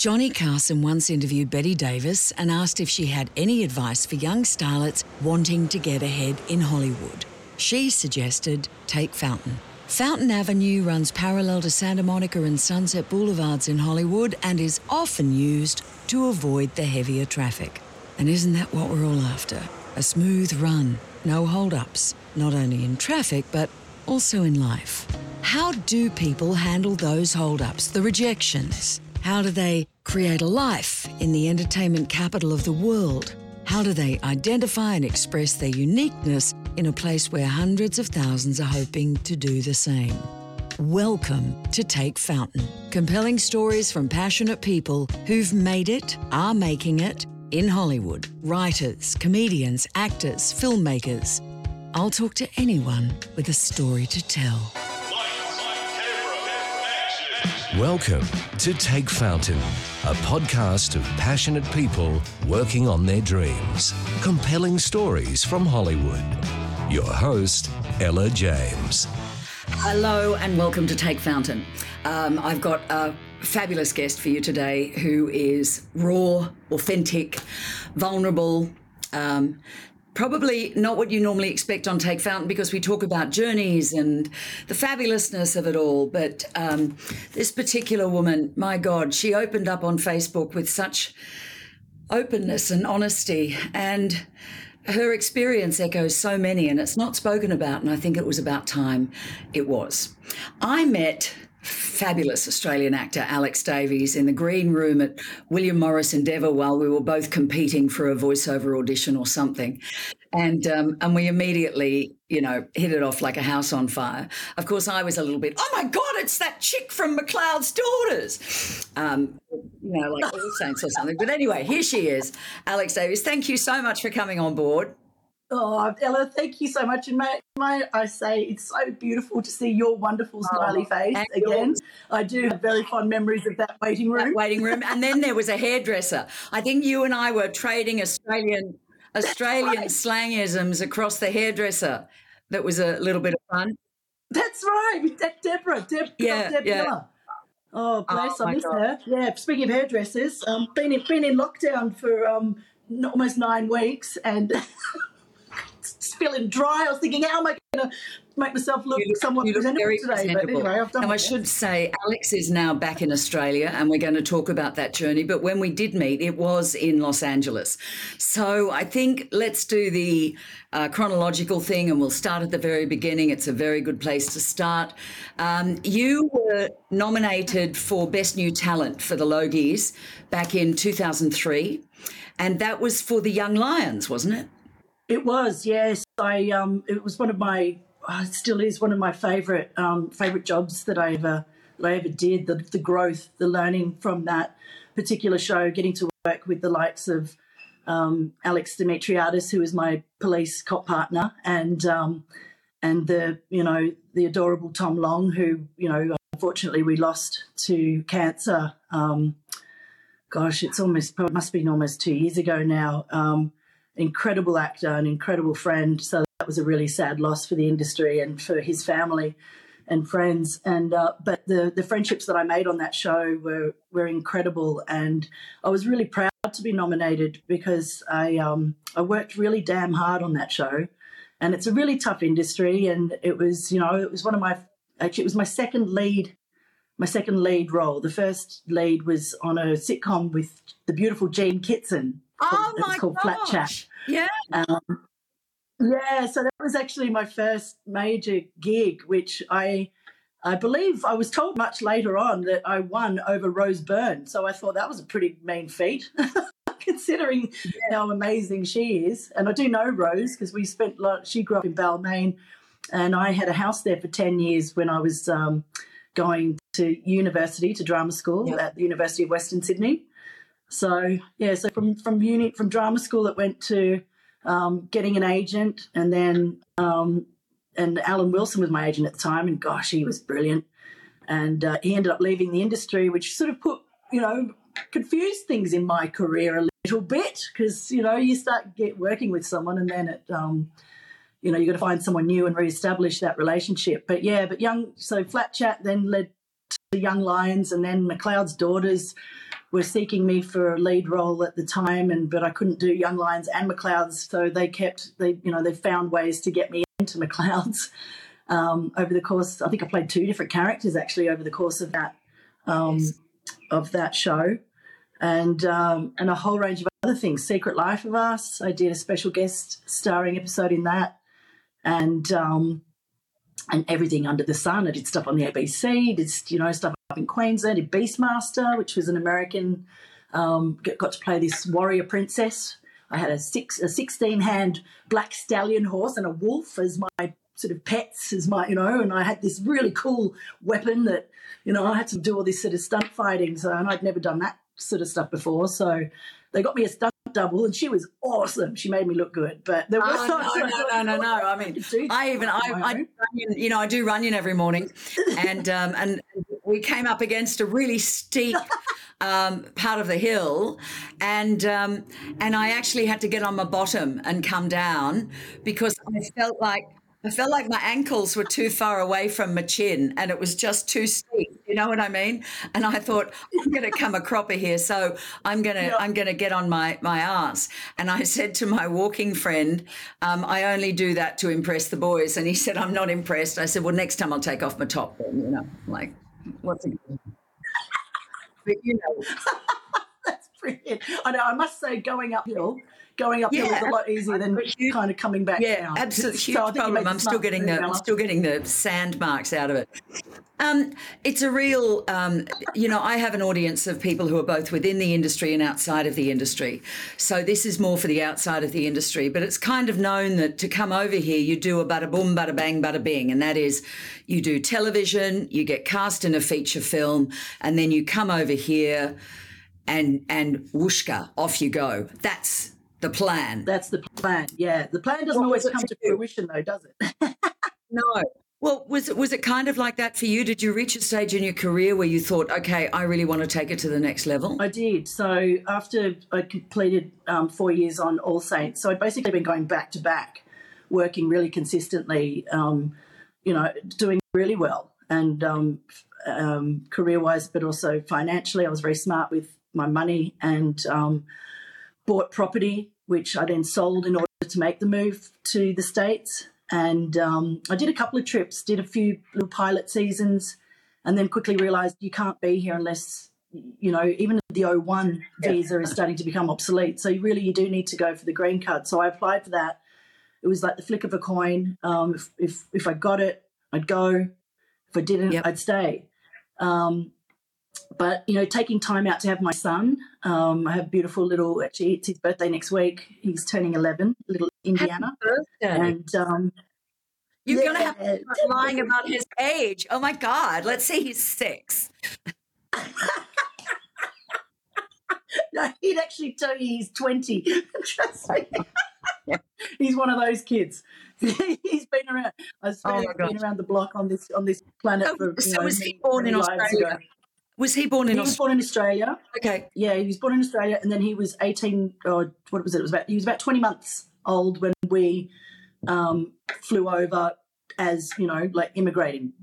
Johnny Carson once interviewed Bette Davis and asked if she had any advice for young starlets wanting to get ahead in Hollywood. She suggested take Fountain. Fountain Avenue runs parallel to Santa Monica and Sunset Boulevards in Hollywood and is often used to avoid the heavier traffic. And isn't that what we're all after? A smooth run, no hold-ups, not only in traffic but also in life. How do people handle those hold-ups, the rejections? How do they create a life in the entertainment capital of the world? How do they identify and express their uniqueness in a place where hundreds of thousands are hoping to do the same? Welcome to Take Fountain. Compelling stories from passionate people who've made it, are making it in Hollywood. Writers, comedians, actors, filmmakers. I'll talk to anyone with a story to tell. Welcome to Take Fountain, a podcast of passionate people working on their dreams. Compelling stories from Hollywood. Your host, Ella James. Hello and welcome to Take Fountain. Um, I've got a fabulous guest for you today who is raw, authentic, vulnerable, um, probably not what you normally expect on Take Fountain because we talk about journeys and the fabulousness of it all. But um, this particular woman, my God, she opened up on Facebook with such openness and honesty and her experience echoes so many and it's not spoken about and i think it was about time it was i met fabulous Australian actor Alex Davies in the green room at William Morris Endeavor while we were both competing for a voiceover audition or something. And um, and we immediately, you know, hit it off like a house on fire. Of course, I was a little bit, oh my God, it's that chick from McLeod's Daughters. Um, you know, like All Saints or something. But anyway, here she is, Alex Davies. Thank you so much for coming on board. Oh, Ella, thank you so much. And may, may I say, it's so beautiful to see your wonderful smiley oh, face again. I do have very fond memories of that waiting room. That waiting room. and then there was a hairdresser. I think you and I were trading Australian Australian right. slangisms across the hairdresser. That was a little bit of fun. That's right. With that Deborah. Deb, yeah, Deb yeah. Oh, bless, oh, I miss God. her. Yeah, speaking of hairdressers, um, been in, been in lockdown for um, almost nine weeks and feeling dry. I was thinking, how am I going to make myself look, look somewhat look presentable today? Presentable. But anyway, now, I should say, Alex is now back in Australia, and we're going to talk about that journey. But when we did meet, it was in Los Angeles. So I think let's do the uh, chronological thing, and we'll start at the very beginning. It's a very good place to start. Um, you were nominated for Best New Talent for the Logies back in 2003, and that was for the Young Lions, wasn't it? It was, yes. I um, it was one of my, it still is one of my favorite um, favorite jobs that I ever that I ever did. The the growth, the learning from that particular show, getting to work with the likes of um, Alex Dimitriades, who is my police cop partner, and um, and the you know the adorable Tom Long, who you know unfortunately we lost to cancer. Um, gosh, it's almost must have been almost two years ago now. Um, incredible actor, an incredible friend. So that was a really sad loss for the industry and for his family and friends. And uh, but the the friendships that I made on that show were were incredible, and I was really proud to be nominated because I um, I worked really damn hard on that show, and it's a really tough industry, and it was you know it was one of my actually it was my second lead. My second lead role. The first lead was on a sitcom with the beautiful Jean Kitson, Oh my called gosh. Flat Chat. Yeah. Um, yeah, so that was actually my first major gig, which I I believe I was told much later on that I won over Rose Byrne. So I thought that was a pretty mean feat, considering yeah. how amazing she is. And I do know Rose because we spent a lot, she grew up in Balmain, and I had a house there for ten years when I was um, going to university to drama school yeah. at the University of Western Sydney. So yeah, so from from uni from drama school, it went to um, getting an agent, and then um, and Alan Wilson was my agent at the time, and gosh, he was brilliant. And uh, he ended up leaving the industry, which sort of put you know confused things in my career a little bit because you know you start get working with someone, and then it. Um, you know, you got to find someone new and reestablish that relationship. But yeah, but young, so Flat Chat then led to the Young Lions and then McLeod's Daughters, were seeking me for a lead role at the time, and but I couldn't do Young Lions and McLeod's, so they kept they you know they found ways to get me into McLeod's um, over the course. I think I played two different characters actually over the course of that um, yes. of that show, and um, and a whole range of other things. Secret Life of Us. I did a special guest starring episode in that, and um, and everything under the sun. I did stuff on the ABC. Did you know stuff up in Queensland? Did Beastmaster, which was an American. Um, got to play this warrior princess. I had a six a sixteen hand black stallion horse and a wolf as my sort of pets as my, you know, and I had this really cool weapon that, you know, I had to do all this sort of stunt fighting. So, and I'd never done that sort of stuff before. So they got me a stunt double and she was awesome. She made me look good. But there was oh, no, no, no, no, no. I mean, I even, I, I, you know, I do running every morning and, um, and we came up against a really steep um, part of the hill, and um, and I actually had to get on my bottom and come down because I felt like I felt like my ankles were too far away from my chin and it was just too steep. You know what I mean? And I thought, I'm going to come a cropper here. So I'm going to, yeah. I'm going to get on my, my ass. And I said to my walking friend, um, I only do that to impress the boys. And he said, I'm not impressed. I said, well, next time I'll take off my top then, you know, like, what's it? but you know. Brilliant. I know, I must say going uphill, going uphill yeah, is a lot easier than huge, kind of coming back yeah, down. absolutely huge so problem. I'm still getting the I'm still getting the sand marks out of it. Um, it's a real, um, you know, I have an audience of people who are both within the industry and outside of the industry. So this is more for the outside of the industry, but it's kind of known that to come over here, you do a bada boom, bada bang, bada bing. And that is you do television, you get cast in a feature film, and then you come over here and, and whooshka, off you go. That's the plan. That's the plan. Yeah, the plan doesn't what always come to fruition, though, does it? no. Well, was it was it kind of like that for you? Did you reach a stage in your career where you thought, okay, I really want to take it to the next level? I did. So after I completed um, four years on All Saints, so I'd basically been going back to back, working really consistently, um, you know, doing really well, and um, um career wise, but also financially, I was very smart with my money and um, bought property, which I then sold in order to make the move to the States. And um, I did a couple of trips, did a few little pilot seasons, and then quickly realized you can't be here unless, you know, even the O1 visa is starting to become obsolete. So you really, you do need to go for the green card. So I applied for that. It was like the flick of a coin. Um, if, if, if I got it, I'd go. If I didn't, yep. I'd stay. Um, but you know, taking time out to have my son. Um, I have beautiful little. Actually, it's his birthday next week. He's turning eleven. Little Indiana. And um, you're yeah, gonna have to lying about his age. Oh my God! Let's say he's six. no, he'd actually tell you he's twenty. Trust me. he's one of those kids. he's been around. I've oh been around the block on this on this planet oh, for. so know, was he born in Australia? Was he born in? He was born in Australia. Okay. Yeah, he was born in Australia, and then he was eighteen. Or what was it? It was about. He was about twenty months old when we um, flew over as you know, like immigrating,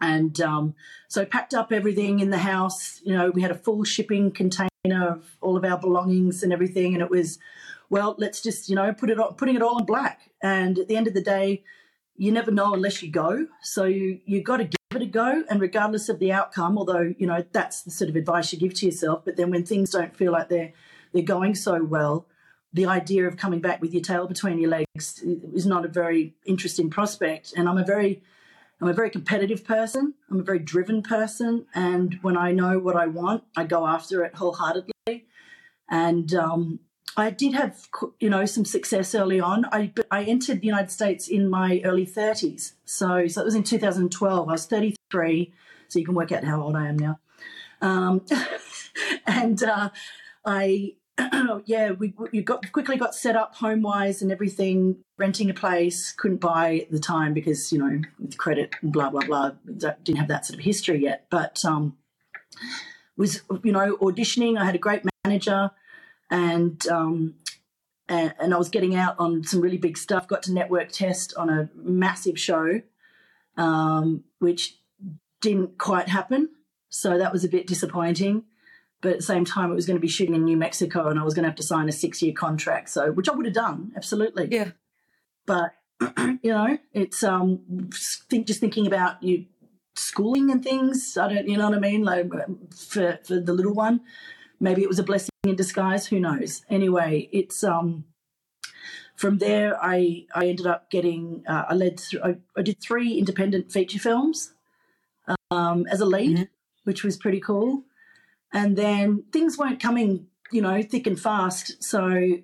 and um, so packed up everything in the house. You know, we had a full shipping container of all of our belongings and everything, and it was, well, let's just you know put it on, putting it all in black. And at the end of the day, you never know unless you go. So you you got to give it a go, and regardless of the outcome, although you know that's the sort of advice you give to yourself. But then when things don't feel like they're they're going so well, the idea of coming back with your tail between your legs is not a very interesting prospect. And I'm a very I'm a very competitive person. I'm a very driven person, and when I know what I want, I go after it wholeheartedly. And um, I did have, you know, some success early on. I I entered the United States in my early 30s, so so it was in 2012. I was 33, so you can work out how old I am now. Um, and uh, I, yeah, we, we got quickly got set up home wise and everything. Renting a place, couldn't buy at the time because you know with credit and blah blah blah. Didn't have that sort of history yet, but um, was you know auditioning. I had a great manager and um, and, and, I was getting out on some really big stuff. Got to network test on a massive show, um, which didn't quite happen. So that was a bit disappointing. but at the same time, it was going to be shooting in New Mexico, and I was going to have to sign a six-year contract. So, which I would have done, absolutely. Yeah. But you know, it's um, think just thinking about you schooling and things. I don't, you know what I mean? Like for for the little one, maybe it was a blessing in disguise. Who knows? Anyway, it's um. From there, I I ended up getting uh, I led th- I, I did three independent feature films um, as a lead, Mhm. which was pretty cool. And then things weren't coming, you know, thick and fast. So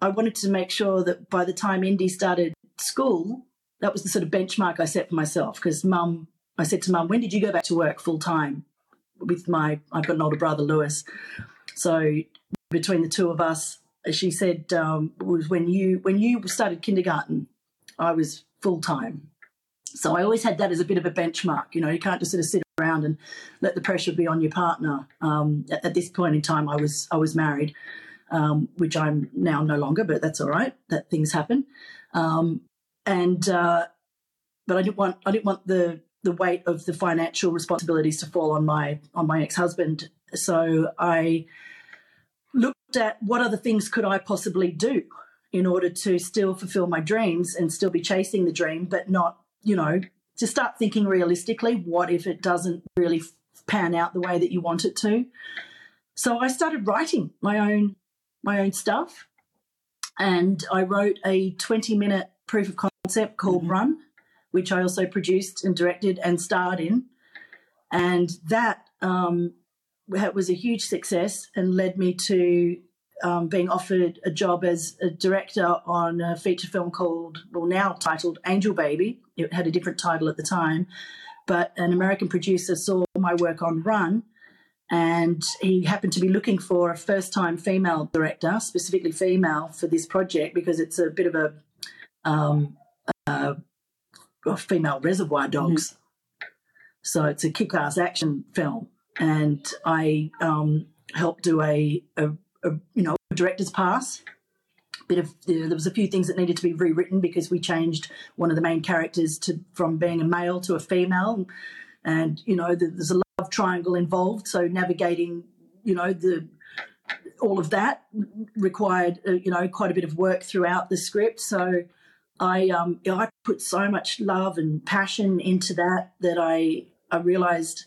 I wanted to make sure that by the time Indy started school, that was the sort of benchmark I set for myself. Because mum, I said to mum, when did you go back to work full time with my, I've got an older brother, Lewis. So between the two of us, as she said, um, was when you when you started kindergarten, I was full time. So I always had that as a bit of a benchmark. You know, you can't just sort of sit around and let the pressure be on your partner. Um, at, at this point in time, I was I was married, um, which I'm now no longer, but that's all right. That things happen, um, and uh, but I didn't want I didn't want the the weight of the financial responsibilities to fall on my on my ex husband. So I at what other things could I possibly do in order to still fulfill my dreams and still be chasing the dream, but not, you know, to start thinking realistically, what if it doesn't really pan out the way that you want it to? So I started writing my own my own stuff, and I wrote a twenty minute proof of concept called Run, which I also produced and directed and starred in, and that um, was a huge success and led me to um, being offered a job as a director on a feature film called, well, now titled Angel Baby. It had a different title at the time, but an American producer saw my work on Run and he happened to be looking for a first time female director, specifically female, for this project because it's a bit of a, um, female reservoir dogs. So it's a kick ass action film. And I um, helped do a, a, a, you know, director's pass. Bit of there was a few things that needed to be rewritten because we changed one of the main characters to from being a male to a female, and you know there's a love triangle involved. So navigating, you know, the all of that required uh, you know quite a bit of work throughout the script. So I um, I put so much love and passion into that that I I realized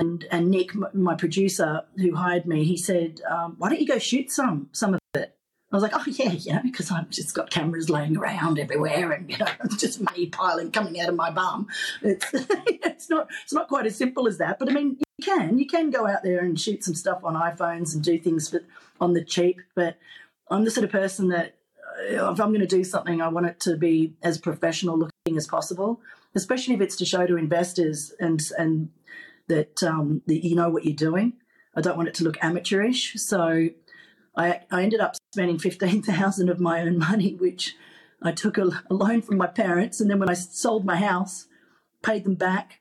and and Nick, my producer who hired me, he said, um, "Why don't you go shoot some some of it?" I was like, "Oh yeah, you know, because I've just got cameras laying around everywhere, and you know, just money piling coming out of my bum. It's it's not it's not quite as simple as that, but I mean, you can you can go out there and shoot some stuff on iPhones and do things for, on the cheap. But I'm the sort of person that uh, if I'm going to do something, I want it to be as professional looking as possible, especially if it's to show to investors and and that um, that you know what you're doing. I don't want it to look amateurish, so I, I ended up spending fifteen thousand of my own money, which I took a, a loan from my parents, and then when I sold my house, paid them back,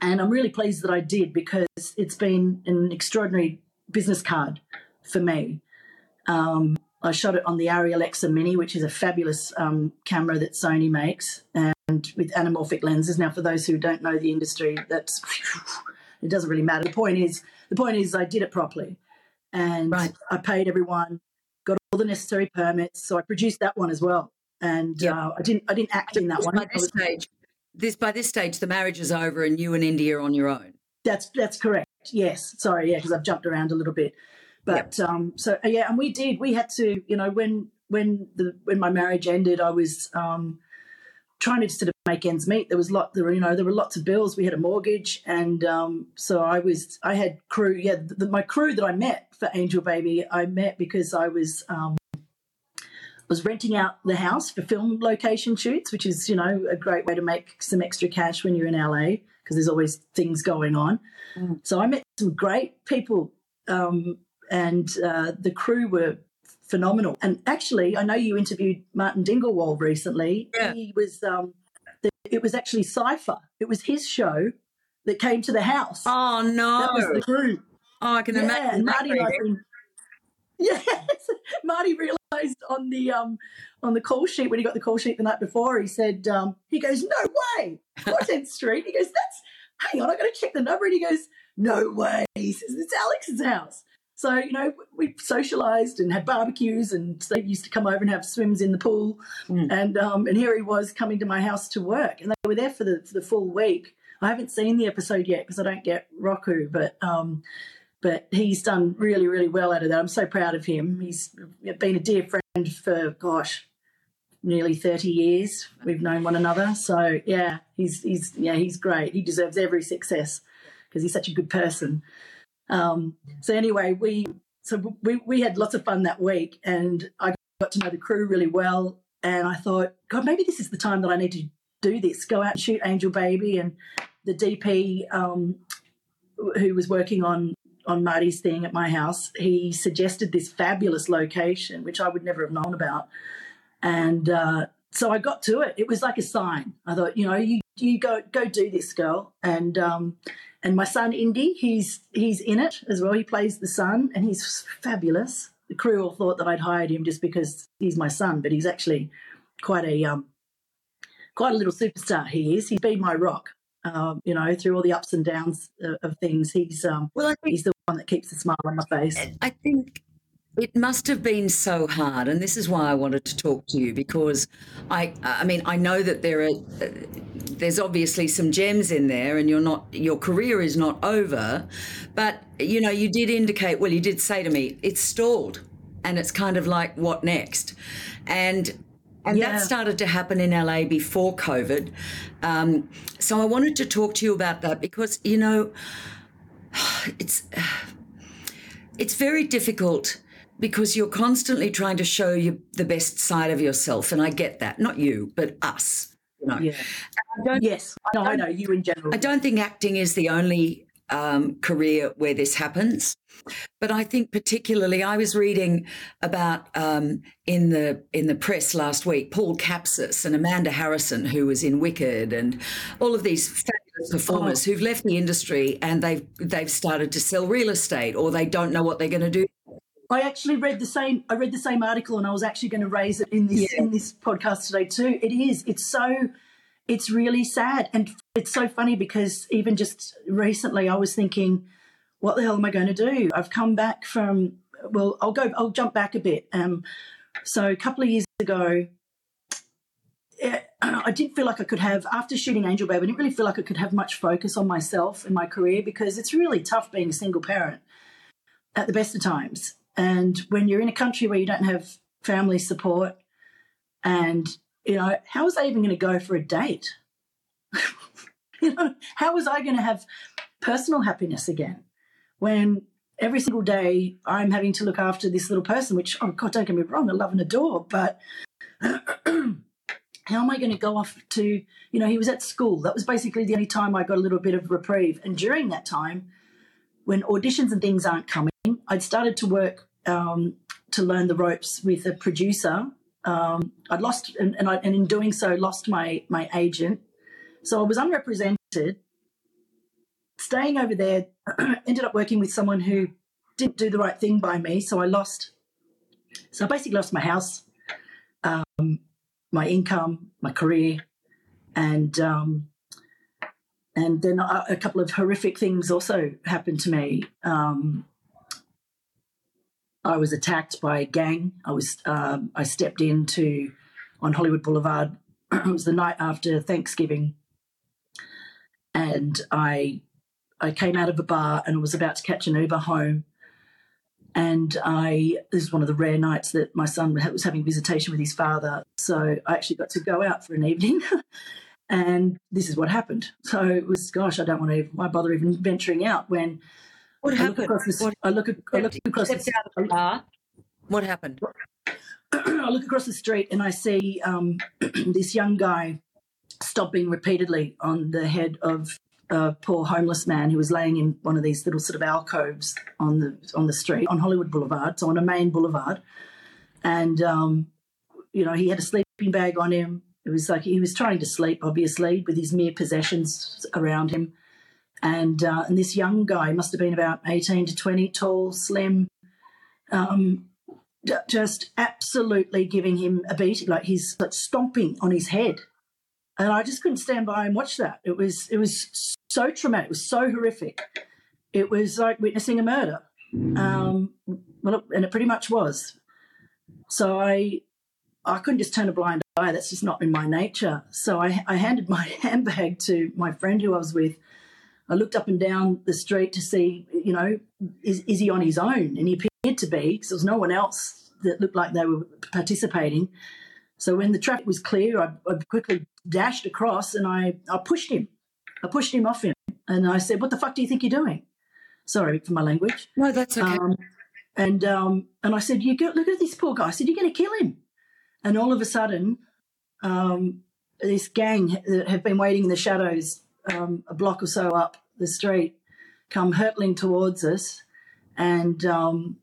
and I'm really pleased that I did because it's been an extraordinary business card for me. Um, I shot it on the Arri Alexa Mini, which is a fabulous um, camera that Sony makes, and with anamorphic lenses. Now, for those who don't know the industry, that's it doesn't really matter. The point is, the point is, I did it properly, and Right. I paid everyone, got all the necessary permits, so I produced that one as well. And Yep. uh, I didn't, I didn't act in that one. By this stage, this by this stage, the marriage is over, and you and India are on your own. That's that's correct. Yes, sorry, yeah, because I've jumped around a little bit. But um, so uh, yeah, and we did. We had to, you know, when when the when my marriage ended, I was um, trying to sort of make ends meet. There was lot, there were you know there were lots of bills. We had a mortgage, and um, so I was I had crew. Yeah, the, my crew that I met for Angel Baby, I met because I was. Um, was renting out the house for film location shoots, which is, you know, a great way to make some extra cash when you're in LA because there's always things going on. So I met some great people, um, and uh, the crew were phenomenal. And actually, I know you interviewed Martin Dinglewald recently. Yeah. He was, um, the, it was actually Cypher. It was his show that came to the house. Oh no. that was the crew. oh, I can Yeah, imagine. Marty and I feeling. Yes, Marty realised on the um on the call sheet when he got the call sheet the night before, he said, um, he goes, No way, Content Street. He goes, That's hang on, I gotta check the number. And he goes, No way. He says, It's Alex's house. So, you know, we socialized and had barbecues, and they used to come over and have swims in the pool. Mm. And um, and here he was coming to my house to work, and they were there for the for the full week. I haven't seen the episode yet because I don't get Roku, but um, but he's done really really well out of that. I'm so proud of him. He's been a dear friend for gosh, nearly 30 years. We've known one another, so yeah, he's he's yeah he's great. He deserves every success because he's such a good person. Um, so anyway, we so we we had lots of fun that week, and I got to know the crew really well. And I thought, God, maybe this is the time that I need to do this. Go out and shoot Angel Baby, and the DP um, who was working on on Marty's thing at my house, he suggested this fabulous location, which I would never have known about. And uh, so I got to it. It was like a sign. I thought, you know, you you go go do this, girl. And um, and my son Indy, he's he's in it as well. He plays the son, and he's fabulous. The crew all thought that I'd hired him just because he's my son, but he's actually quite a um, quite a little superstar. He is. He's been my rock. Um, you know, through all the ups and downs of, of things, he's um, well, think, he's the one that keeps the smile on my face. I think it must have been so hard, and this is why I wanted to talk to you because I, I mean, I know that there are, there's obviously some gems in there, and you're not, your career is not over, but you know, you did indicate, well, you did say to me, it's stalled, and it's kind of like, what next, and. And yeah. that started to happen in LA before COVID. Um, so I wanted to talk to you about that because, you know, it's it's very difficult because you're constantly trying to show you the best side of yourself. And I get that, not you, but us. You know? Yeah. yes. No, I, I know you in general. I don't think acting is the only um, career where this happens. But I think particularly, I was reading about um, in the in the press last week, Paul Capsis and Amanda Harrison, who was in Wicked, and all of these fabulous performers oh. who've left the industry and they've they've started to sell real estate, or they don't know what they're going to do I actually read the same. I read the same article, and I was actually going to raise it in this yeah. in this podcast today too. It is. It's so. It's really sad, and it's so funny because even just recently, I was thinking, "What the hell am I going to do?" I've come back from. Well, I'll go. I'll jump back a bit. Um, so a couple of years ago, eh, I didn't feel like I could have after shooting Angel Baby. I didn't really feel like I could have much focus on myself and my career because it's really tough being a single parent at the best of times. And when you're in a country where you don't have family support, and you know, how was I even going to go for a date? you know, how was I going to have personal happiness again when every single day I'm having to look after this little person, which, oh God, don't get me wrong, I love and adore, but how am I going to go off to, you know, he was at school. That was basically the only time I got a little bit of reprieve. And during that time, when auditions and things aren't coming, I'd started to work um, to learn the ropes with a producer. Um, I'd lost, and, and, I, and in doing so, lost my my agent. So I was unrepresented. Staying over there, ended up working with someone who didn't do the right thing by me. So I lost. So I basically lost my house, um, my income, my career, and um, and then a, a, couple of horrific things also happened to me. Um, I was attacked by a gang. I was um, I stepped into on Hollywood Boulevard. it was the night after Thanksgiving, and I I came out of a bar and was about to catch an Uber home. And I this is one of the rare nights that my son was having visitation with his father, so I actually got to go out for an evening. and this is what happened. So it was, gosh, I don't want to, why bother even venturing out when what happened? I look across the, I look, I look across the, out of the bar. What happened? I look across the street and I see um, this young guy stomping repeatedly on the head of a poor homeless man who was laying in one of these little sort of alcoves on the on the street on Hollywood Boulevard, so on a main boulevard, and um, you know he had a sleeping bag on him. It was like he was trying to sleep, obviously, with his mere possessions around him and uh, and this young guy must have been about eighteen to twenty, tall, slim, um, just absolutely giving him a beating, like he's like stomping on his head, and I just couldn't stand by and watch that. It was it was so traumatic, it was so horrific. It was like witnessing a murder. Um, well, and it pretty much was. So I, I couldn't just turn a blind eye. That's just not in my nature. So I, I handed my handbag to my friend who I was with. I looked up and down the street to see, you know, is, is he on his own? And he appeared to be because there was no one else that looked like they were participating. So when the traffic was clear, I, I quickly dashed across and I, I pushed him. I pushed him off him. And I said, What the fuck do you think you're doing? Sorry for my language. No, that's okay. Um, and um, and I said, "You go, look at this poor guy." I said, "You're going to kill him." And all of a sudden, um, this gang that have been waiting in the shadows um, a block or so up the street come hurtling towards us, and um,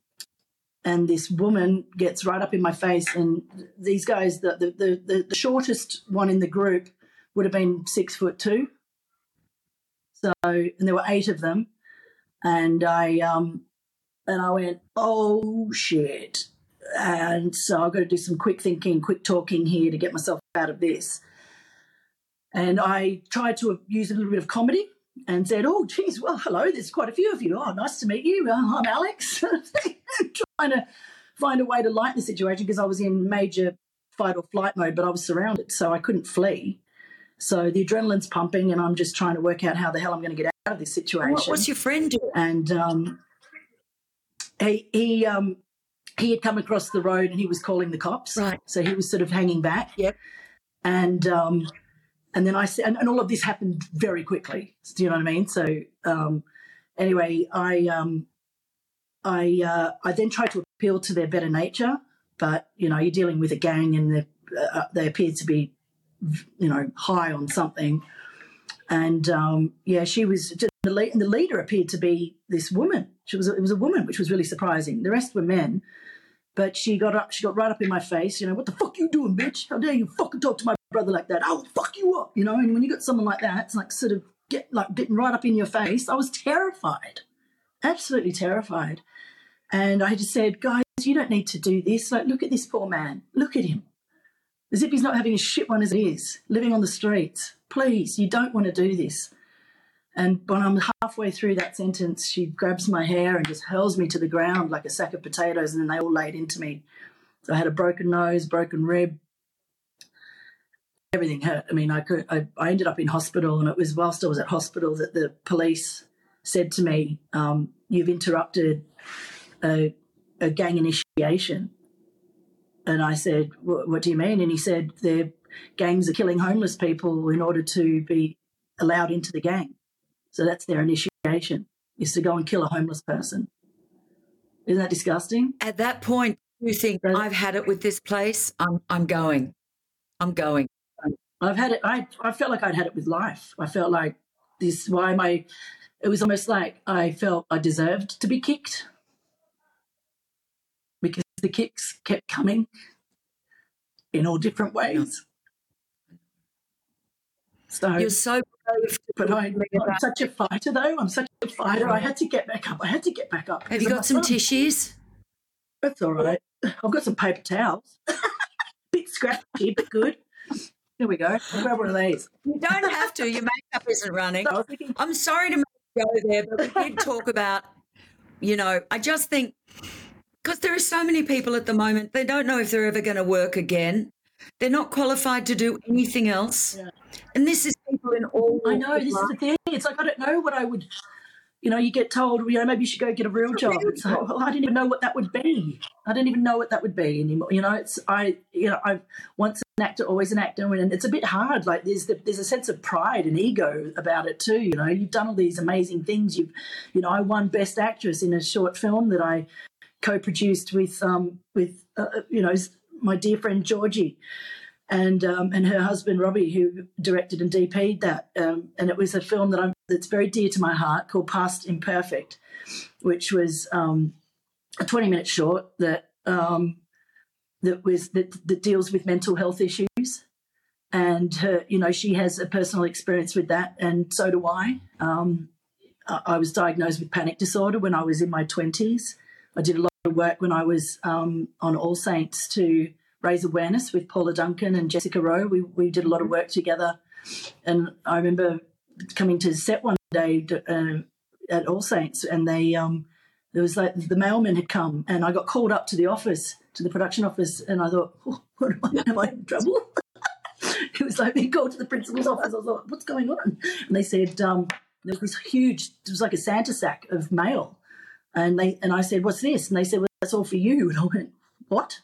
and this woman gets right up in my face. And these guys, the the, the the shortest one in the group would have been six foot two. So, and there were eight of them, and I um, and I went, oh shit. And so I've got to do some quick thinking, quick talking here to get myself out of this. And I tried to use a little bit of comedy and said, oh, geez, well, hello, there's quite a few of you. Oh, nice to meet you. Uh, I'm Alex. trying to find a way to lighten the situation because I was in major fight or flight mode, but I was surrounded, so I couldn't flee. So the adrenaline's pumping, and I'm just trying to work out how the hell I'm going to get out of this situation. What, what's your friend doing? And um, he he um, he had come across the road and he was calling the cops. Right. So he was sort of hanging back. Yep. And um, and then I said, and, and all of this happened very quickly. Do you know what I mean? So um, anyway, I um, I uh, I then tried to appeal to their better nature, but you know, you're dealing with a gang and they uh, they appeared to be, you know, high on something. And um, yeah, she was the lead, and the leader appeared to be this woman. She was it was a woman, which was really surprising. The rest were men, but she got up. She got right up in my face. You know, what the fuck you doing, bitch? How dare you fucking talk to my brother like that? I'll fuck you up. You know, and when you got someone like that, it's like sort of get like getting right up in your face. I was terrified, absolutely terrified. And I just said, guys, you don't need to do this. Like, look at this poor man. Look at him. As if he's not having a shit one as it is, living on the streets. Please, you don't want to do this. And when I'm halfway through that sentence, she grabs my hair and just hurls me to the ground like a sack of potatoes, and then they all laid into me. So I had a broken nose, broken rib. Everything hurt. I mean, I could. I, I ended up in hospital, and it was whilst I was at hospital that the police said to me, um, "You've interrupted a, a gang initiation." And I said, "What do you mean?" And he said, "Their gangs are killing homeless people in order to be allowed into the gang." So that's their initiation is to go and kill a homeless person. Isn't that disgusting? At that point, you think I've had it with this place. I'm I'm going. I'm going. I've had it. I I felt like I'd had it with life. I felt like this. Why am I? It was almost like I felt I deserved to be kicked because the kicks kept coming in all different ways. So you're so brave. But I, am such a fighter, though. I'm such a fighter. I had to get back up. I had to get back up. Have you got some tissues? That's all right. I've got some paper towels. Bit scratchy, but good. Here we go. I'll grab one of these. You don't have to. Your makeup isn't running. So thinking, I'm sorry to make go there, but we did talk about, you know, I just think because there are so many people at the moment, they don't know if they're ever going to work again. They're not qualified to do anything else. Yeah. And this is people in all. I know, this life. is the thing. It's like, I don't know what I would, you know, you get told, you know, maybe you should go get a real job. It's like, well, I didn't even know what that would be. I didn't even know what that would be anymore. You know, it's, I, you know, I've once actor, always an actor. And it's a bit hard. Like there's, the, there's a sense of pride and ego about it too. You know, you've done all these amazing things. You've, you know, I won Best Actress in a short film that I co-produced with, um, with, uh, you know, my dear friend Georgie and um, and her husband Robbie, who directed and DP'd that. Um, and it was a film that I'm that's very dear to my heart called Past Imperfect, which was um, a 20 minute short that um, that was that, that deals with mental health issues. And her, you know, she has a personal experience with that, and so do I. Um, I was diagnosed with panic disorder when I was in my 20s. I did a lot of work when I was um, on All Saints to raise awareness with Paula Duncan and Jessica Rowe. We, we did a lot of work together. And I remember coming to set one day to, uh, at All Saints, and they um, It was like the mailman had come, and I got called up to the office, to the production office, and I thought, oh, what am I, am I in trouble? it was like being called to the principal's office. I was like, what's going on? And they said, um, there was this huge, it was like a Santa sack of mail. And they and I said, what's this? And they said, well, that's all for you. And I went, what?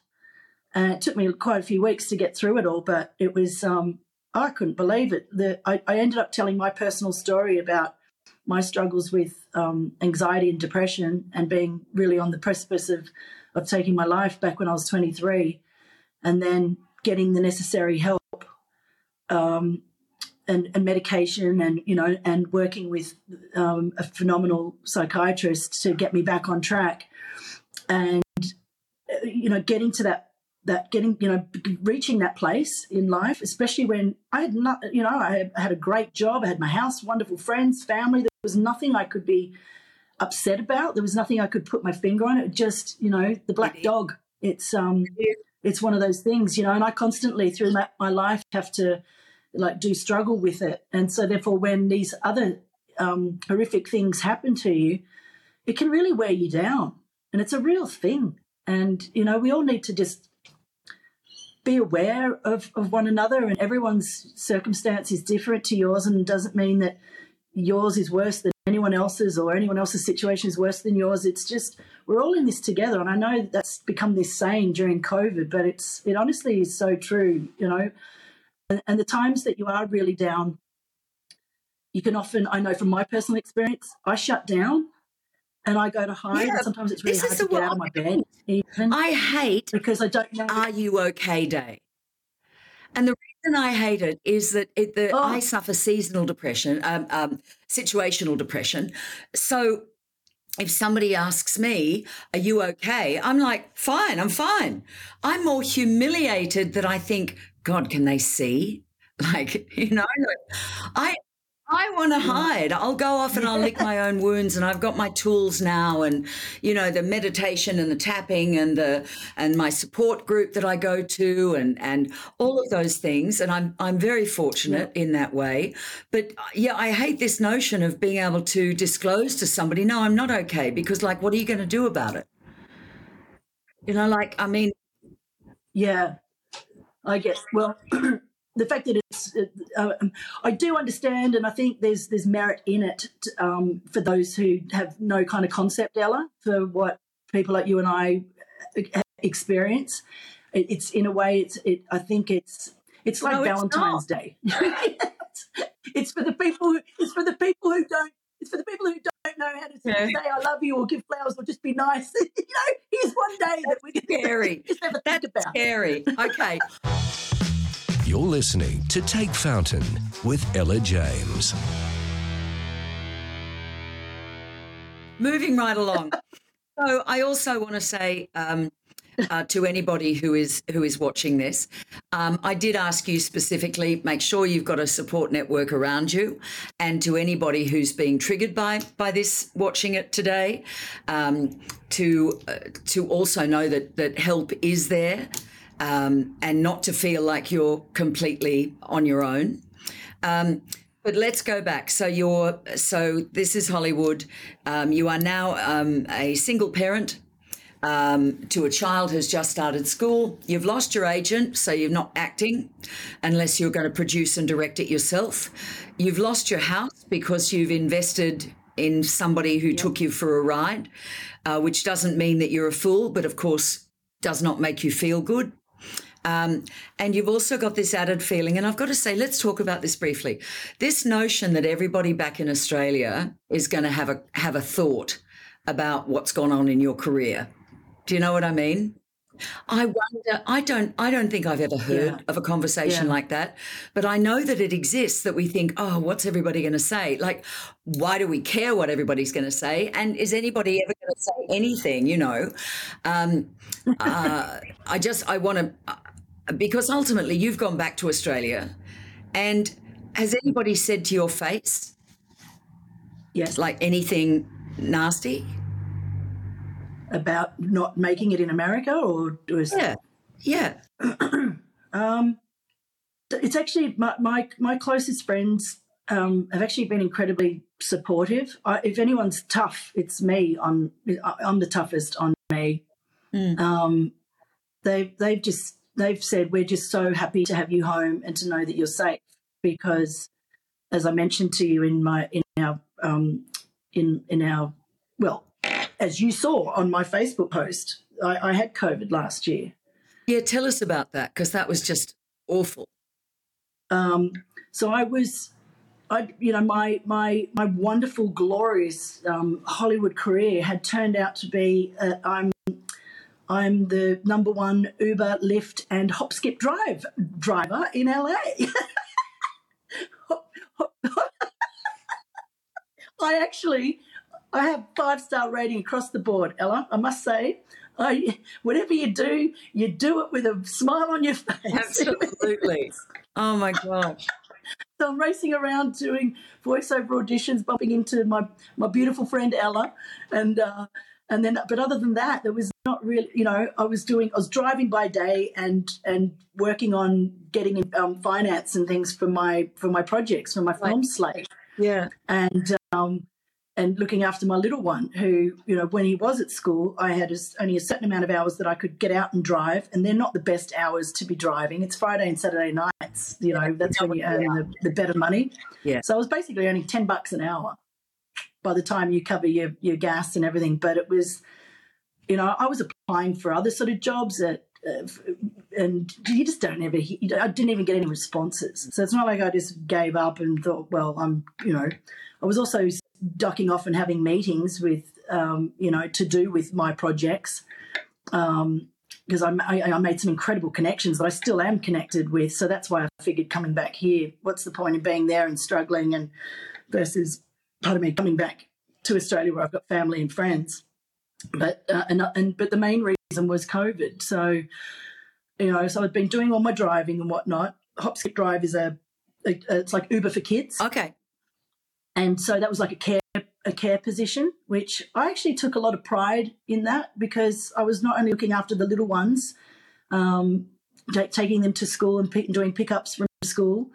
And it took me quite a few weeks to get through it all, but it was, um, I couldn't believe it. The, I, I ended up telling my personal story about my struggles with um, anxiety and depression and being really on the precipice of, of taking my life back when I was 23 and then getting the necessary help um, and, and, medication and, you know, and working with um, a phenomenal psychiatrist to get me back on track. And, you know, getting to that that getting you know reaching that place in life especially when i had not you know i had a great job i had my house wonderful friends family there was nothing i could be upset about. There was nothing i could put my finger on it just you know the black dog. It's um it's one of those things you know and i constantly through my, my life have to like do struggle with it. And so therefore when these other um, horrific things happen to you it can really wear you down. And it's a real thing. And you know we all need to just be aware of, of one another and everyone's circumstance is different to yours and doesn't mean that yours is worse than anyone else's or anyone else's situation is worse than yours it's just we're all in this together and i know that's become this saying during covid but it's it honestly is so true you know and, and the times that you are really down you can often i know from my personal experience i shut down and I go to hide. Yeah, and sometimes it's really hard to get out of my bed. Even I hate because I don't know. Are you okay? Day. And the reason I hate it is that it, the, oh. I suffer seasonal depression, um, um, situational depression. So if somebody asks me, Are you okay? I'm like, Fine, I'm fine. I'm more humiliated that I think, God, can they see? Like, you know, I I want to hide. I'll go off and I'll lick my own wounds, and I've got my tools now, and you know the meditation and the tapping and the and my support group that I go to, and and all of those things. And I'm I'm very fortunate yeah. in that way. But uh, yeah, I hate this notion of being able to disclose to somebody, no, I'm not okay, because like, what are you going to do about it? You know, like I mean, yeah, I guess. Well. the fact that it's, uh, I do understand, and I think there's there's merit in it um, for those who have no kind of concept, Ella, for what people like you and I uh, experience. It's in a way, it's it. I think it's it's like no, Valentine's it's Day. it's, for the people. Who, it's for the people who don't. It's for the people who don't know how to yeah. say "I love you" or give flowers or just be nice. you know, here's one day that we can scary. just never That's think about. Scary. Okay. You're listening to Take Fountain with Ella James. Moving right along. so I also want to say um, uh, to anybody who is who is watching this, um, I did ask you specifically make sure you've got a support network around you, and to anybody who's being triggered by by this watching it today, um, to uh, to also know that that help is there um, and not to feel like you're completely on your own. Um, but let's go back. So you're so this is Hollywood. Um, you are now um, a single parent um, to a child who's just started school. You've lost your agent, so you're not acting unless you're going to produce and direct it yourself. You've lost your house because you've invested in somebody who yep. took you for a ride, uh, which doesn't mean that you're a fool, but of course does not make you feel good. Um, and you've also got this added feeling, and I've got to say, let's talk about this briefly. This notion that everybody back in Australia is going to have a have a thought about what's gone on in your career. Do you know what I mean? I wonder. I don't. I don't think I've ever heard yeah. of a conversation yeah. like that, but I know that it exists. That we think, oh, what's everybody going to say? Like, why do we care what everybody's going to say? And is anybody ever going to say anything? You know, um, uh, I just I want to because ultimately you've gone back to Australia, and has anybody said to your face, yes, like anything nasty about not making it in America, or was yeah, yeah. um, it's actually my, my my closest friends um, have actually been incredibly supportive. I, if anyone's tough, it's me. I'm I'm the toughest on me. Mm. Um, they've they've just they've said we're just so happy to have you home and to know that you're safe because, as I mentioned to you in my in our um, in in our well, as you saw on my Facebook post, I, I had COVID last year. Yeah, tell us about that because that was just awful. Um, so I was, I you know my my my wonderful glorious um, Hollywood career had turned out to be uh, I'm I'm the number one Uber, Lyft, and Hop Skip Drive driver in LA. I actually I have five star rating across the board, Ella. I must say, I, whatever you do, you do it with a smile on your face. Absolutely. oh my gosh. So I'm racing around doing voiceover auditions, bumping into my my beautiful friend Ella, and uh, and then but other than that, there was not really. You know, I was doing I was driving by day and and working on getting um, finance and things for my for my projects for my film right. slate. Yeah, and um, and looking after my little one, who, you know, when he was at school, I had only a certain amount of hours that I could get out and drive, and they're not the best hours to be driving. It's Friday and Saturday nights, you know, that's when you earn the, the better money. Yeah. So I was basically earning 10 bucks an hour by the time you cover your, your gas and everything. But it was, you know, I was applying for other sort of jobs at, uh, and you just don't ever, I didn't even get any responses. So it's not like I just gave up and thought, well, I'm, you know, I was also ducking off and having meetings with, um, you know, to do with my projects. Um, because I, I, made some incredible connections that I still am connected with. So that's why I figured coming back here, what's the point of being there and struggling and versus, pardon me, coming back to Australia where I've got family and friends. But uh, and, and but the main reason was COVID. So you know, so I've been doing all my driving and whatnot. Hopskip Drive is a, a it's like Uber for kids. Okay and so that was like a care a care position, which I actually took a lot of pride in that because I was not only looking after the little ones, um, t- taking them to school and pick, doing pickups from school.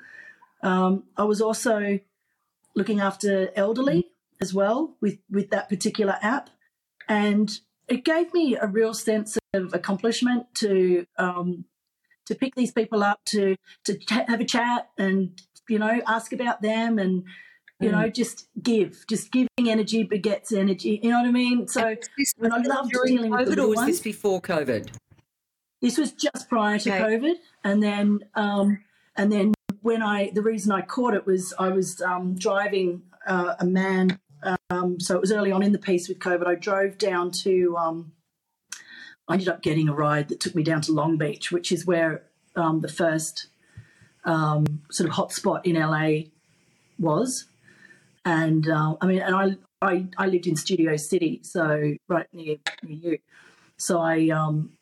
Um, I was also looking after elderly as well with with that particular app, and it gave me a real sense of accomplishment to um, to pick these people up to to have a chat and you know ask about them and you know, mm. just give, just giving energy begets energy. You know what I mean? So when I love dealing COVID, with the or was ones, this before COVID? This was just prior to okay. COVID, and then um, and then when I the reason I caught it was I was um, driving uh, a man. Um, so it was early on in the piece with COVID. I drove down to. Um, I ended up getting a ride that took me down to Long Beach, which is where um, the first um, sort of hotspot in LA was and uh, I mean, and I, I I lived in Studio City, so right near near you. So I um,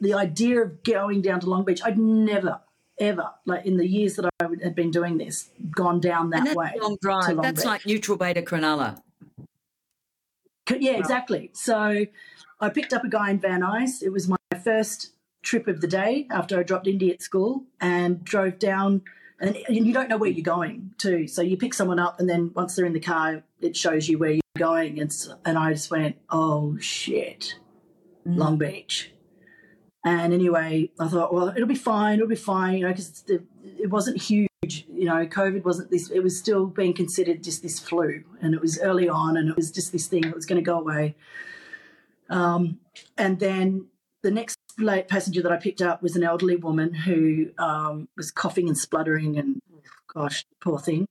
the idea of going down to Long Beach, I'd never ever like in the years that I had been doing this gone down that way. Long drive. Long that's Beach. like Neutral Bay to Cronulla. Yeah, exactly. So I picked up a guy in Van Nuys. It was my first trip of the day after I dropped Indy at school and drove down and, you don't know where you're going too. So you pick someone up, and then once they're in the car, it shows you where you're going. And and I just went, oh shit, mm. Long Beach. And anyway, I thought, well, it'll be fine. It'll be fine, you know, because it wasn't huge. You know, COVID wasn't this. It was still being considered just this flu, and it was early on, and it was just this thing that was going to go away. Um, and then the next late passenger that I picked up was an elderly woman who um, was coughing and spluttering, and gosh, poor thing.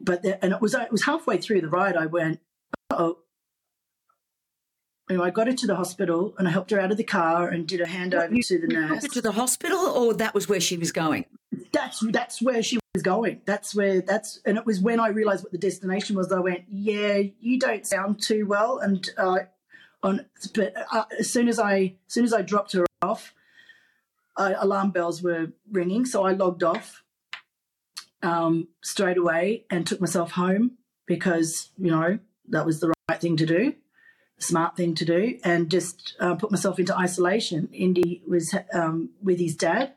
But the, and it was it was halfway through the ride. I went, oh. Anyway, I got her to the hospital and I helped her out of the car and did a handover you, to the nurse. to the hospital, or that was where she was going. That's that's where she was going. That's where that's and it was when I realised what the destination was. I went, yeah, you don't sound too well, and uh, on but uh, as soon as I as soon as I dropped her off, uh, alarm bells were ringing, so I logged off um, straight away and took myself home because you know that was the right thing to do, smart thing to do, and just uh, put myself into isolation. Indy was um, with his dad,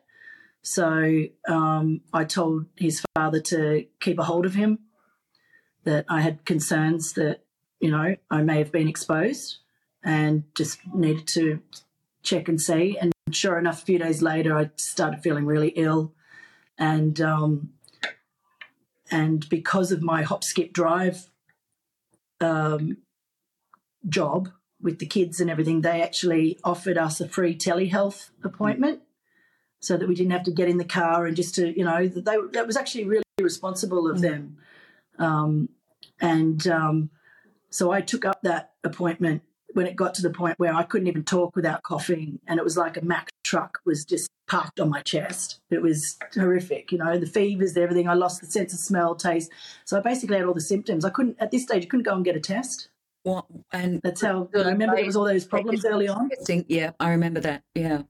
So um, I told his father to keep a hold of him, that I had concerns that, you know, I may have been exposed and just needed to check and see. And sure enough, a few days later, I started feeling really ill. And, um, and because of my hop, skip, drive um, job with the kids and everything, they actually offered us a free telehealth appointment so that we didn't have to get in the car and just to, you know, they, that was actually really responsible of them. Um, and um, so I took up that appointment when it got to the point where I couldn't even talk without coughing. And it was like a Mack truck was just parked on my chest. It was horrific, you know, the fevers, everything. I lost the sense of smell, taste. So I basically had all the symptoms. I couldn't, at this stage, I couldn't go and get a test. What, and That's how, I remember there was all those problems early on. Yeah, I remember that. Yeah.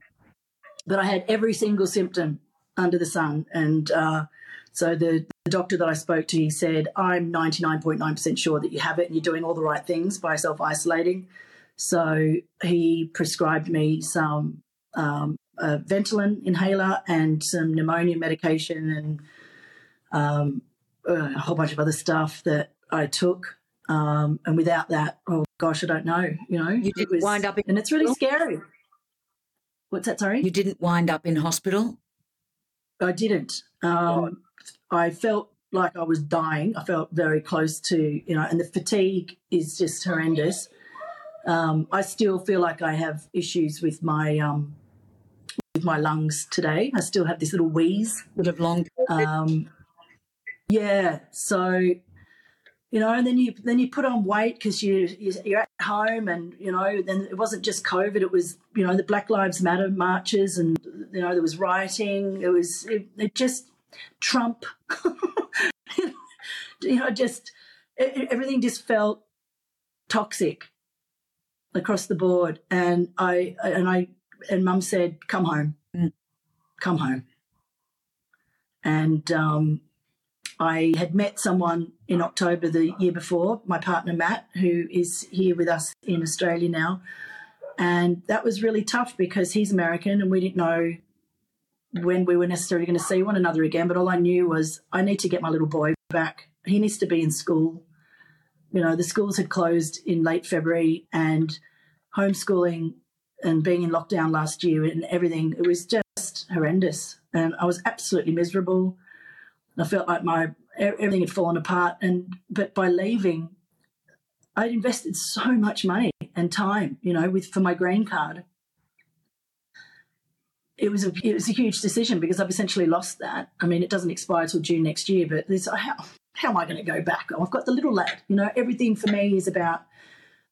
But I had every single symptom under the sun. And uh, so the, the doctor that I spoke to, he said, I'm 99.9% sure that you have it and you're doing all the right things by self isolating. So he prescribed me some um, a Ventolin inhaler and some pneumonia medication and um, a whole bunch of other stuff that I took. Um, and without that, oh gosh, I don't know. You know, You didn't was- wind up in and it's really scary. What's that? Sorry, You didn't wind up in hospital? I didn't. Um, I felt like I was dying. I felt very close to, you know, and the fatigue is just horrendous. Um, I still feel like I have issues with my um, with my lungs today. I still have this little wheeze. Would have long Um, yeah, so you know, and then you then you put on weight because you you- you're at home, and you know, then it wasn't just COVID. It was you know the Black Lives Matter marches, and you know there was rioting. It was it, it just Trump. you know, just it, it- everything just felt toxic across the board, and I and I and Mum said, "Come home, Mm. come home." And um, I had met someone in October the year before, my partner Matt, who is here with us in Australia now. And that was really tough because he's American and we didn't know when we were necessarily going to see one another again. But all I knew was I need to get my little boy back. He needs to be in school. You know, the schools had closed in late February and homeschooling and being in lockdown last year and everything, it was just horrendous. And I was absolutely miserable. I felt like my everything had fallen apart. And but by leaving, I'd invested so much money and time, you know, with for my green card. It was a it was a huge decision because I've essentially lost that. I mean, it doesn't expire till June next year, but this how how am I going to go back? I've got the little lad. You know, everything for me is about.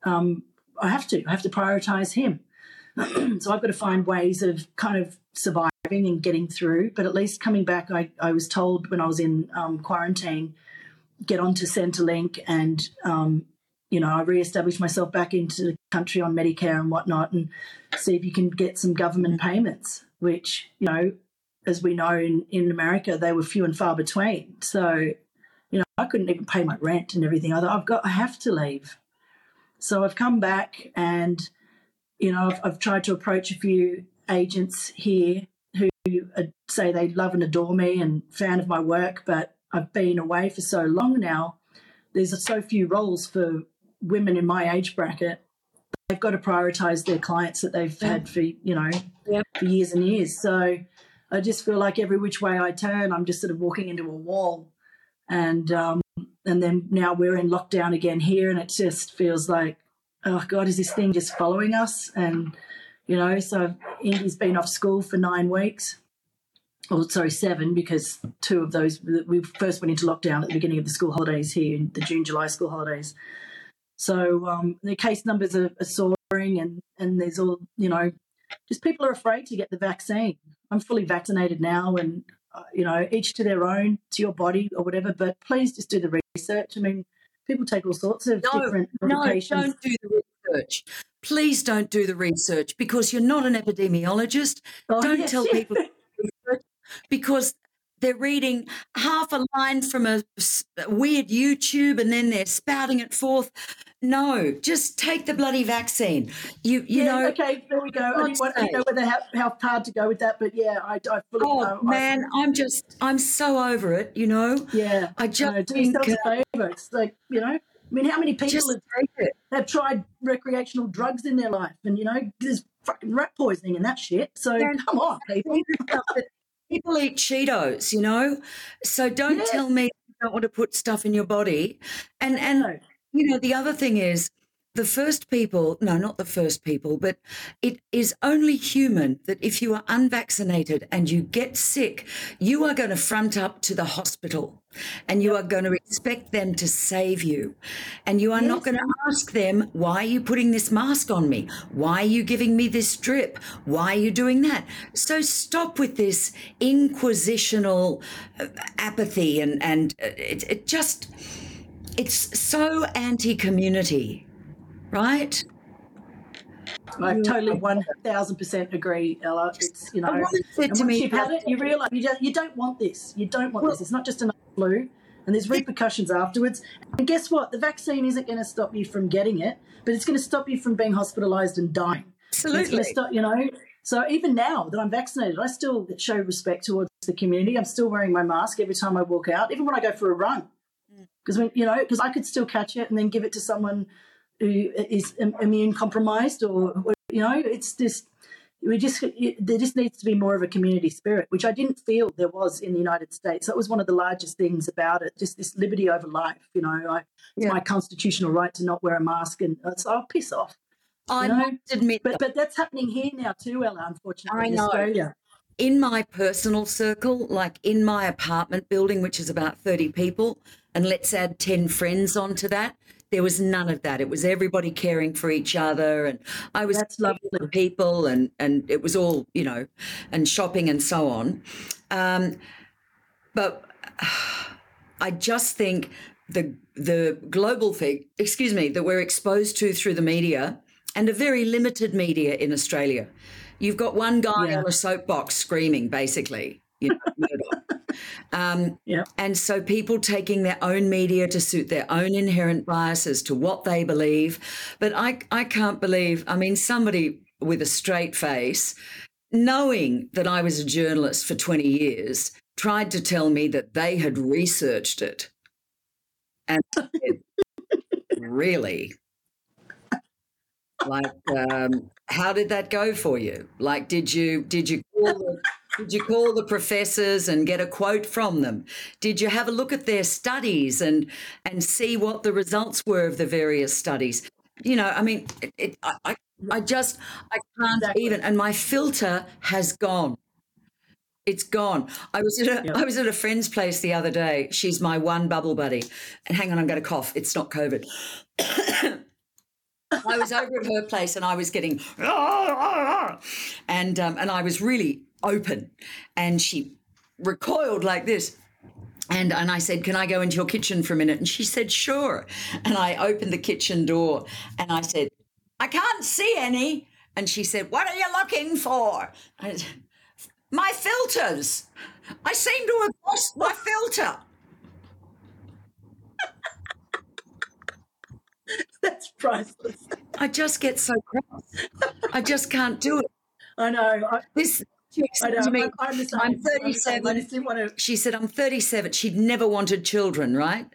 Um, I have to. I have to prioritize him. so I've got to find ways of kind of surviving and getting through. But at least coming back, I, I was told when I was in um, quarantine, get onto Centrelink and, um, you know, I re-established myself back into the country on Medicare and whatnot and see if you can get some government payments, which, you know, as we know in, in America, they were few and far between. So, you know, I couldn't even pay my rent and everything. I thought, I've got, I have to leave. So I've come back and, you know, I've, I've tried to approach a few agents here who say they love and adore me and fan of my work, but I've been away for so long now. There's so few roles for women in my age bracket. They've got to prioritise their clients that they've had for you know Yep. for years and years. So I just feel like every which way I turn, I'm just sort of walking into a wall, and um, and then now we're in lockdown again here, and it just feels like, oh God, is this thing just following us? And you know, so Indy's been off school for nine weeks. Oh, sorry, seven, because two of those we first went into lockdown at the beginning of the school holidays here, the June, July school holidays. So um, the case numbers are, are soaring, and and there's all you know, just people are afraid to get the vaccine. I'm fully vaccinated now, and uh, you know, each to their own, to your body or whatever. But please just do the research. I mean, people take all sorts of No, different No, don't do the research. Please don't do the research because you're not an epidemiologist. Oh, don't yes, tell people because they're reading half a line from a weird YouTube and then they're spouting it forth. No, just take the bloody vaccine. You you yeah, know. okay, there we go. I didn't, want, I know sake. whether how, how hard to go with that, but yeah, I, I fully. Oh I, man, I'm just I'm so over it. You know. Yeah, I just no, do yourself uh, a favour. It's like you know, I mean, how many people have, it. have tried recreational drugs in their life, and you know, there's fucking rat poisoning and that shit. So Yeah. come on, people. People eat Cheetos, you know. So don't Yeah. tell me you don't want to put stuff in your body. And and No. you know the other thing is the first people no not the first people but it is only human that if you are unvaccinated and you get sick you are going to front up to the hospital and you are going to expect them to save you. And you are not going to ask them why are you putting this mask on me? Why are you giving me this drip? Why are you doing that? So stop with this inquisitional uh, apathy and and uh, it, it just it's so anti-community right? I totally one thousand percent agree, Ella. It's you know, I wanted said and once you've had it, you realise you don't, you don't want this. You don't want this. It's not just another flu, and there's repercussions afterwards. And guess what? The vaccine isn't going to stop you from getting it, but it's going to stop you from being hospitalised and dying. Absolutely to stop, you know. So even now that I'm vaccinated, I still show respect towards the community. I'm still wearing my mask every time I walk out, even when I go for a run, mm. because when you know, because I could still catch it and then give it to someone who is immune compromised, or or, you know, it's just we just there just needs to be more of a community spirit, which I didn't feel there was in the United States. That was one of the largest things about it, just this liberty over life. You know, I, it's Yeah. my constitutional right to not wear a mask, and it's, I'll piss off. i know, must admit But but that's happening here now too, Ella. Unfortunately, I in know. Australia. in my personal circle, like in my apartment building, which is about 30 people, and let's add 10 friends onto that, there was none of that. It was everybody caring for each other. And I was That's caring lovely. people, and, and it was all, you know, and shopping and so on. Um, but I just think the the global thing, excuse me, that we're exposed to through the media and a very limited media in Australia. You've got one guy Yeah. on a soapbox screaming, basically, you know. Um, Yeah. and so people taking their own media to suit their own inherent biases to what they believe. But I, I can't believe, I mean, somebody with a straight face, knowing that I was a journalist for 20 years, tried to tell me that they had researched it. And really? Like, um, how did that go for you? Like, did you did you call the, did you call the professors and get a quote from them? Did you have a look at their studies and and see what the results were of the various studies? You know, I mean, it, it, I, I just I can't Exactly. even, and my filter has gone. It's gone. I was at a, Yeah. I was at a friend's place the other day. She's my one bubble buddy. And hang on, I'm going to cough. It's not COVID. I was over at her place and I was getting and um, and I was really open, and she recoiled like this. And, and I said, Can I go into your kitchen for a minute? And she said, Sure. And I opened the kitchen door and I said, I can't see any. And she said, What are you looking for? Said, my filters. I seem to have lost my filter. That's priceless. I just get so cross. I just can't do it. I know. I, This I know. to me. 37. I just want to. she said, I'm 37. She'd never wanted children, right?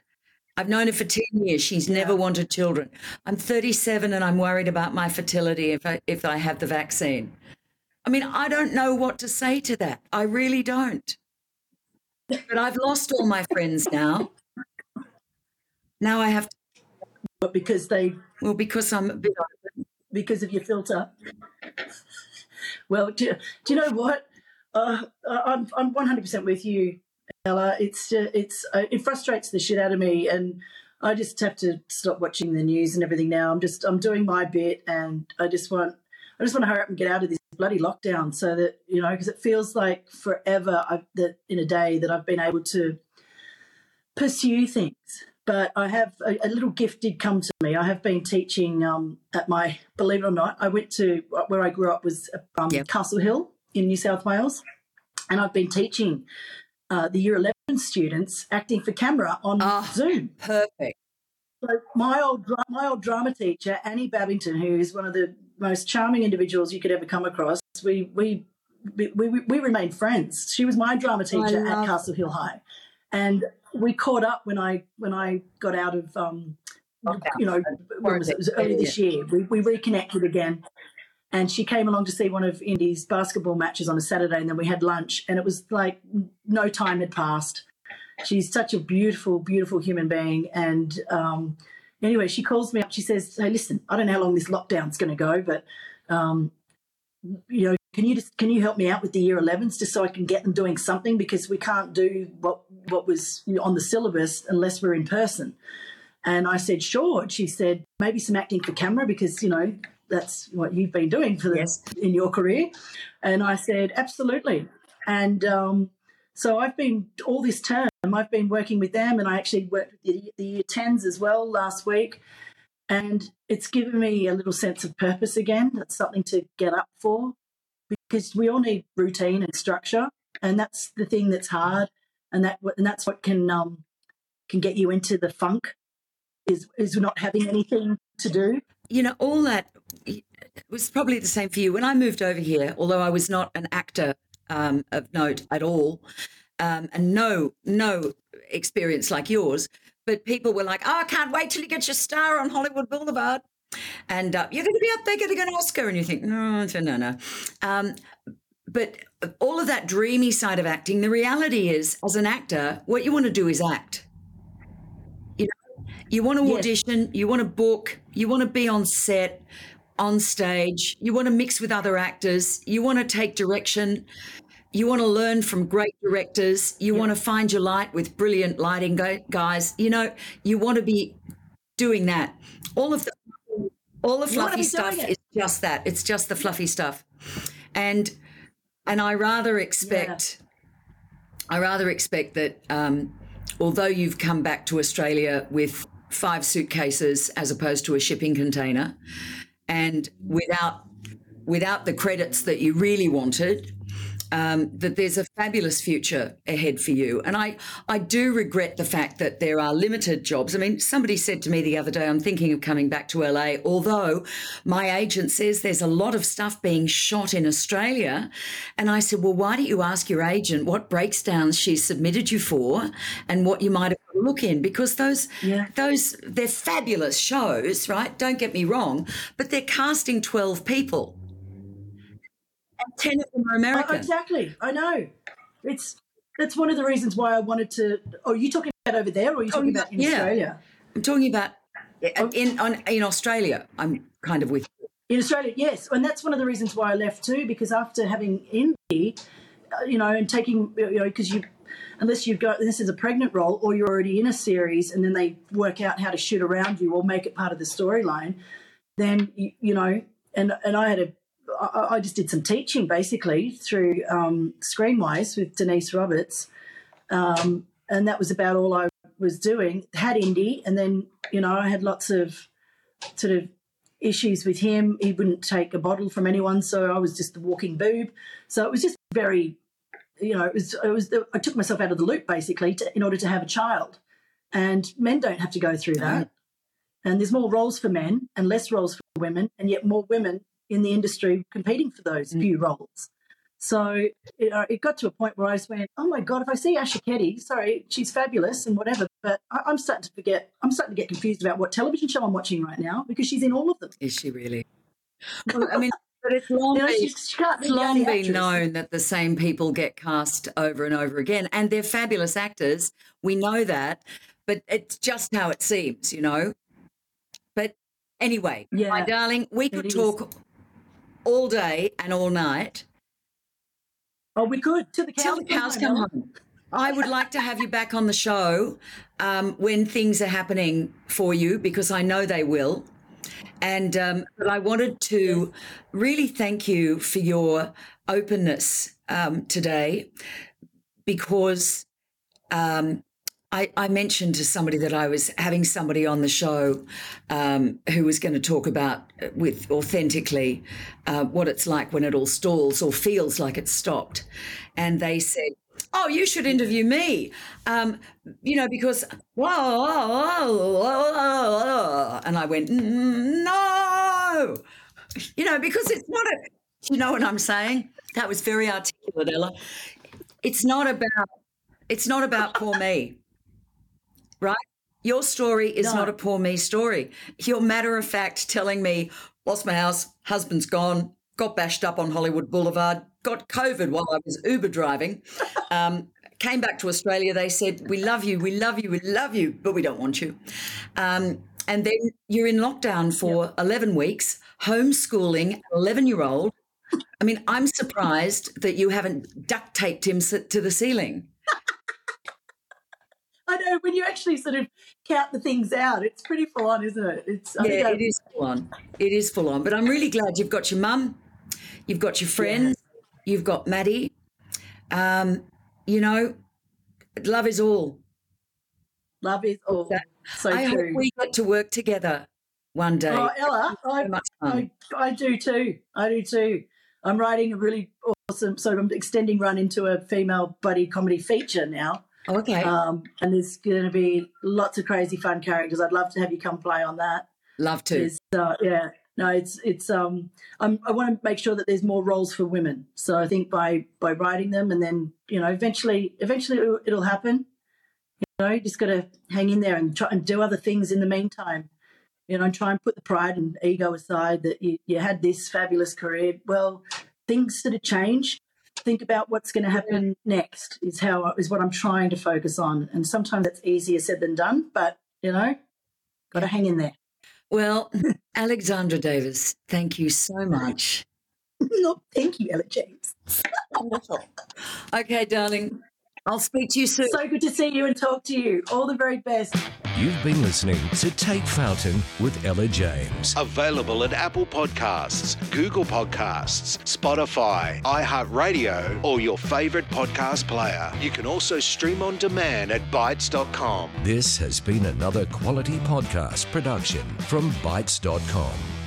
I've known her for 10 years. She's never wanted children. I'm 37 and I'm worried about my fertility if I, if I have the vaccine. I mean, I don't know what to say to that. I really don't. But I've lost all my friends now. Now I have to, But because they, well, because I'm a bit because of your filter. Well, do, do you know what? Uh, I'm I'm 100% with you, Ella. It's uh, it's uh, it frustrates the shit out of me, and I just have to stop watching the news and everything now. I'm just I'm doing my bit, and I just want I just want to hurry up and get out of this bloody lockdown, so that you know, because it feels like forever I've, that in a day that I've been able to pursue things. But I have a, a little gift did come to me. I have been teaching um, at my, believe it or not, I went to where I grew up was um, Yep. Castle Hill in New South Wales, and I've been teaching uh, the year 11 students acting for camera on Ah. Zoom. Perfect. So my old my old drama teacher Annie Babington, who is one of the most charming individuals you could ever come across, we we we, we, we remained friends. She was my drama teacher at Castle Hill High, and we caught up when I when I got out of um, Okay. you know when was it? it was early this year. We, we reconnected again, and she came along to see one of Indy's basketball matches on a Saturday, and then we had lunch, and it was like no time had passed. She's such a beautiful, beautiful human being, and um, anyway, she calls me up. She says, "Hey, listen, I don't know how long this lockdown's going to go, but um, you know, can you just can you help me out with the year 11s just so I can get them doing something because we can't do what what was on the syllabus unless we're in person." And I said, "Sure." And she said, "Maybe some acting for camera because you know that's what you've been doing for the, Yes. in your career." And I said, "Absolutely." And um, so I've been all this term. I've been working with them, and I actually worked with the, the year tens as well last week. And it's given me a little sense of purpose again. That's something to get up for, because we all need routine and structure, and that's the thing that's hard, and that and that's what can um, can get you into the funk, is is not having anything to do. you know, all that was probably the same for you. When I moved over here, although I was not an actor um, of note at all, um, and no, no experience like yours, but people were like, "Oh, I can't wait till you get your star on Hollywood Boulevard." And uh, you're going to be up there getting an Oscar, and you think, no, no, no. Um, but all of that dreamy side of acting, the reality is, as an actor, what you want to do is act. You know, you want to Yes. audition, you want to book, you want to be on set, on stage, you want to mix with other actors, you want to take direction, you want to learn from great directors, you want to find your light with brilliant lighting guys. You know, you want to be doing that. All of the all the fluffy stuff is just that. It's just the fluffy stuff. And and I rather expect I rather expect that um, although you've come back to Australia with five suitcases as opposed to a shipping container, and without without the credits that you really wanted, um, that there's a fabulous future ahead for you. And I, I do regret the fact that there are limited jobs. I mean, somebody said to me the other day, I'm thinking of coming back to LA, although my agent says there's a lot of stuff being shot in Australia. And I said, well, why don't you ask your agent what breakdowns she submitted you for and what you might have look in? Because those, Yeah. those, they're fabulous shows, right? Don't get me wrong, but they're casting 12 people. And 10 of them are Oh, American. exactly, I know. It's that's one of the reasons why I wanted to. Oh, you talking about over there, or are you talking about in yeah. Australia? I'm talking about in on, in Australia. I'm kind of with you. In Australia, yes, and that's one of the reasons why I left too. Because after having Indy, uh, you know, and taking, you know, because you, unless you've got this is a pregnant role, or you're already in a series, and then they work out how to shoot around you or make it part of the storyline, then you, you know, and and I had a, I, I just did some teaching basically through um, Screenwise with Denise Roberts, um, and that was about all I was doing. Had Indy, and then you know I had lots of sort of issues with him. He wouldn't take a bottle from anyone, so I was just the walking boob. So it was just very, you know, it was it was. I took myself out of the loop basically to, in order to have a child, and men don't have to go through that. And there's more roles for men and less roles for women, and yet more women in the industry competing for those mm. few roles. So you uh, know, it got to a point where I just went, "Oh my god! If I see Asher Keddie, sorry, she's fabulous and whatever, but I, I'm starting to forget. I'm starting to get confused about what television show I'm watching right now because she's in all of them. Is she really? Well, I mean, but it's long, You know, been, it's long been known that the same people get cast over and over again, and they're fabulous actors. We know that, but it's just how it seems, you know. But anyway, my darling, we could talk all day and all night Oh, we could till the cows, till the cows come home. I would like to have you back on the show um, when things are happening for you because I know they will. And um, but I wanted to really thank you for your openness um, today because um, I, I mentioned to somebody that I was having somebody on the show um, who was going to talk about uh, with authentically uh, what it's like when it all stalls or feels like it's stopped. And they said, "Oh, you should interview me," um, you know, because whoa, whoa, whoa, whoa, and I went, "Mm, "No," you know, because it's not a. You know what I'm saying? That was very articulate, Ella. It's not about. It's not about poor me, right? Your story is No. not a poor me story. You're matter of fact telling me, lost my house, husband's gone, got bashed up on Hollywood Boulevard, got COVID while I was Uber driving, um, came back to Australia. They said, We love you, we love you, we love you, but we don't want you. Um, and then you're in lockdown for 11 weeks, homeschooling an 11 year old. I mean, I'm surprised that you haven't duct taped him to the ceiling. I know when you actually sort of count the things out, it's pretty full on, isn't it? It's I Yeah, it is full on. It is full on. But I'm really glad you've got your mum, you've got your friends, you've got Maddie. Um, you know, love is all. love is all. So I hope we get to work together one day. Oh, Ella, I, so. I, I do too. I do too. I'm writing a really awesome, so I'm extending run into a female buddy comedy feature now. Okay, Um, and there's going to be lots of crazy fun characters. I'd love to have you come play on that. love to. Uh, yeah, no, it's it's. Um, I'm, I want to make sure that there's more roles for women. So I think by by writing them, and then you know, eventually, eventually it'll, it'll happen. You know, you just got to hang in there and try and do other things in the meantime. You know, and try and put the pride and ego aside that you, you had this fabulous career. Well, things sort of change. Think about what's going to happen next. Is how is what I'm trying to focus on. And sometimes that's easier said than done. But you know, got to hang in there. Well, Alexandra Davies, thank you so much. no, thank you, Ella James. Okay, darling, I'll speak to you soon. So good to see you and talk to you. All the very best. You've been listening to Take Fountain with Ella James. Available at Apple Podcasts, Google Podcasts, Spotify, iHeartRadio, or your favorite podcast player. You can also stream on demand at Bytes.com. This has been another quality podcast production from Bytes.com.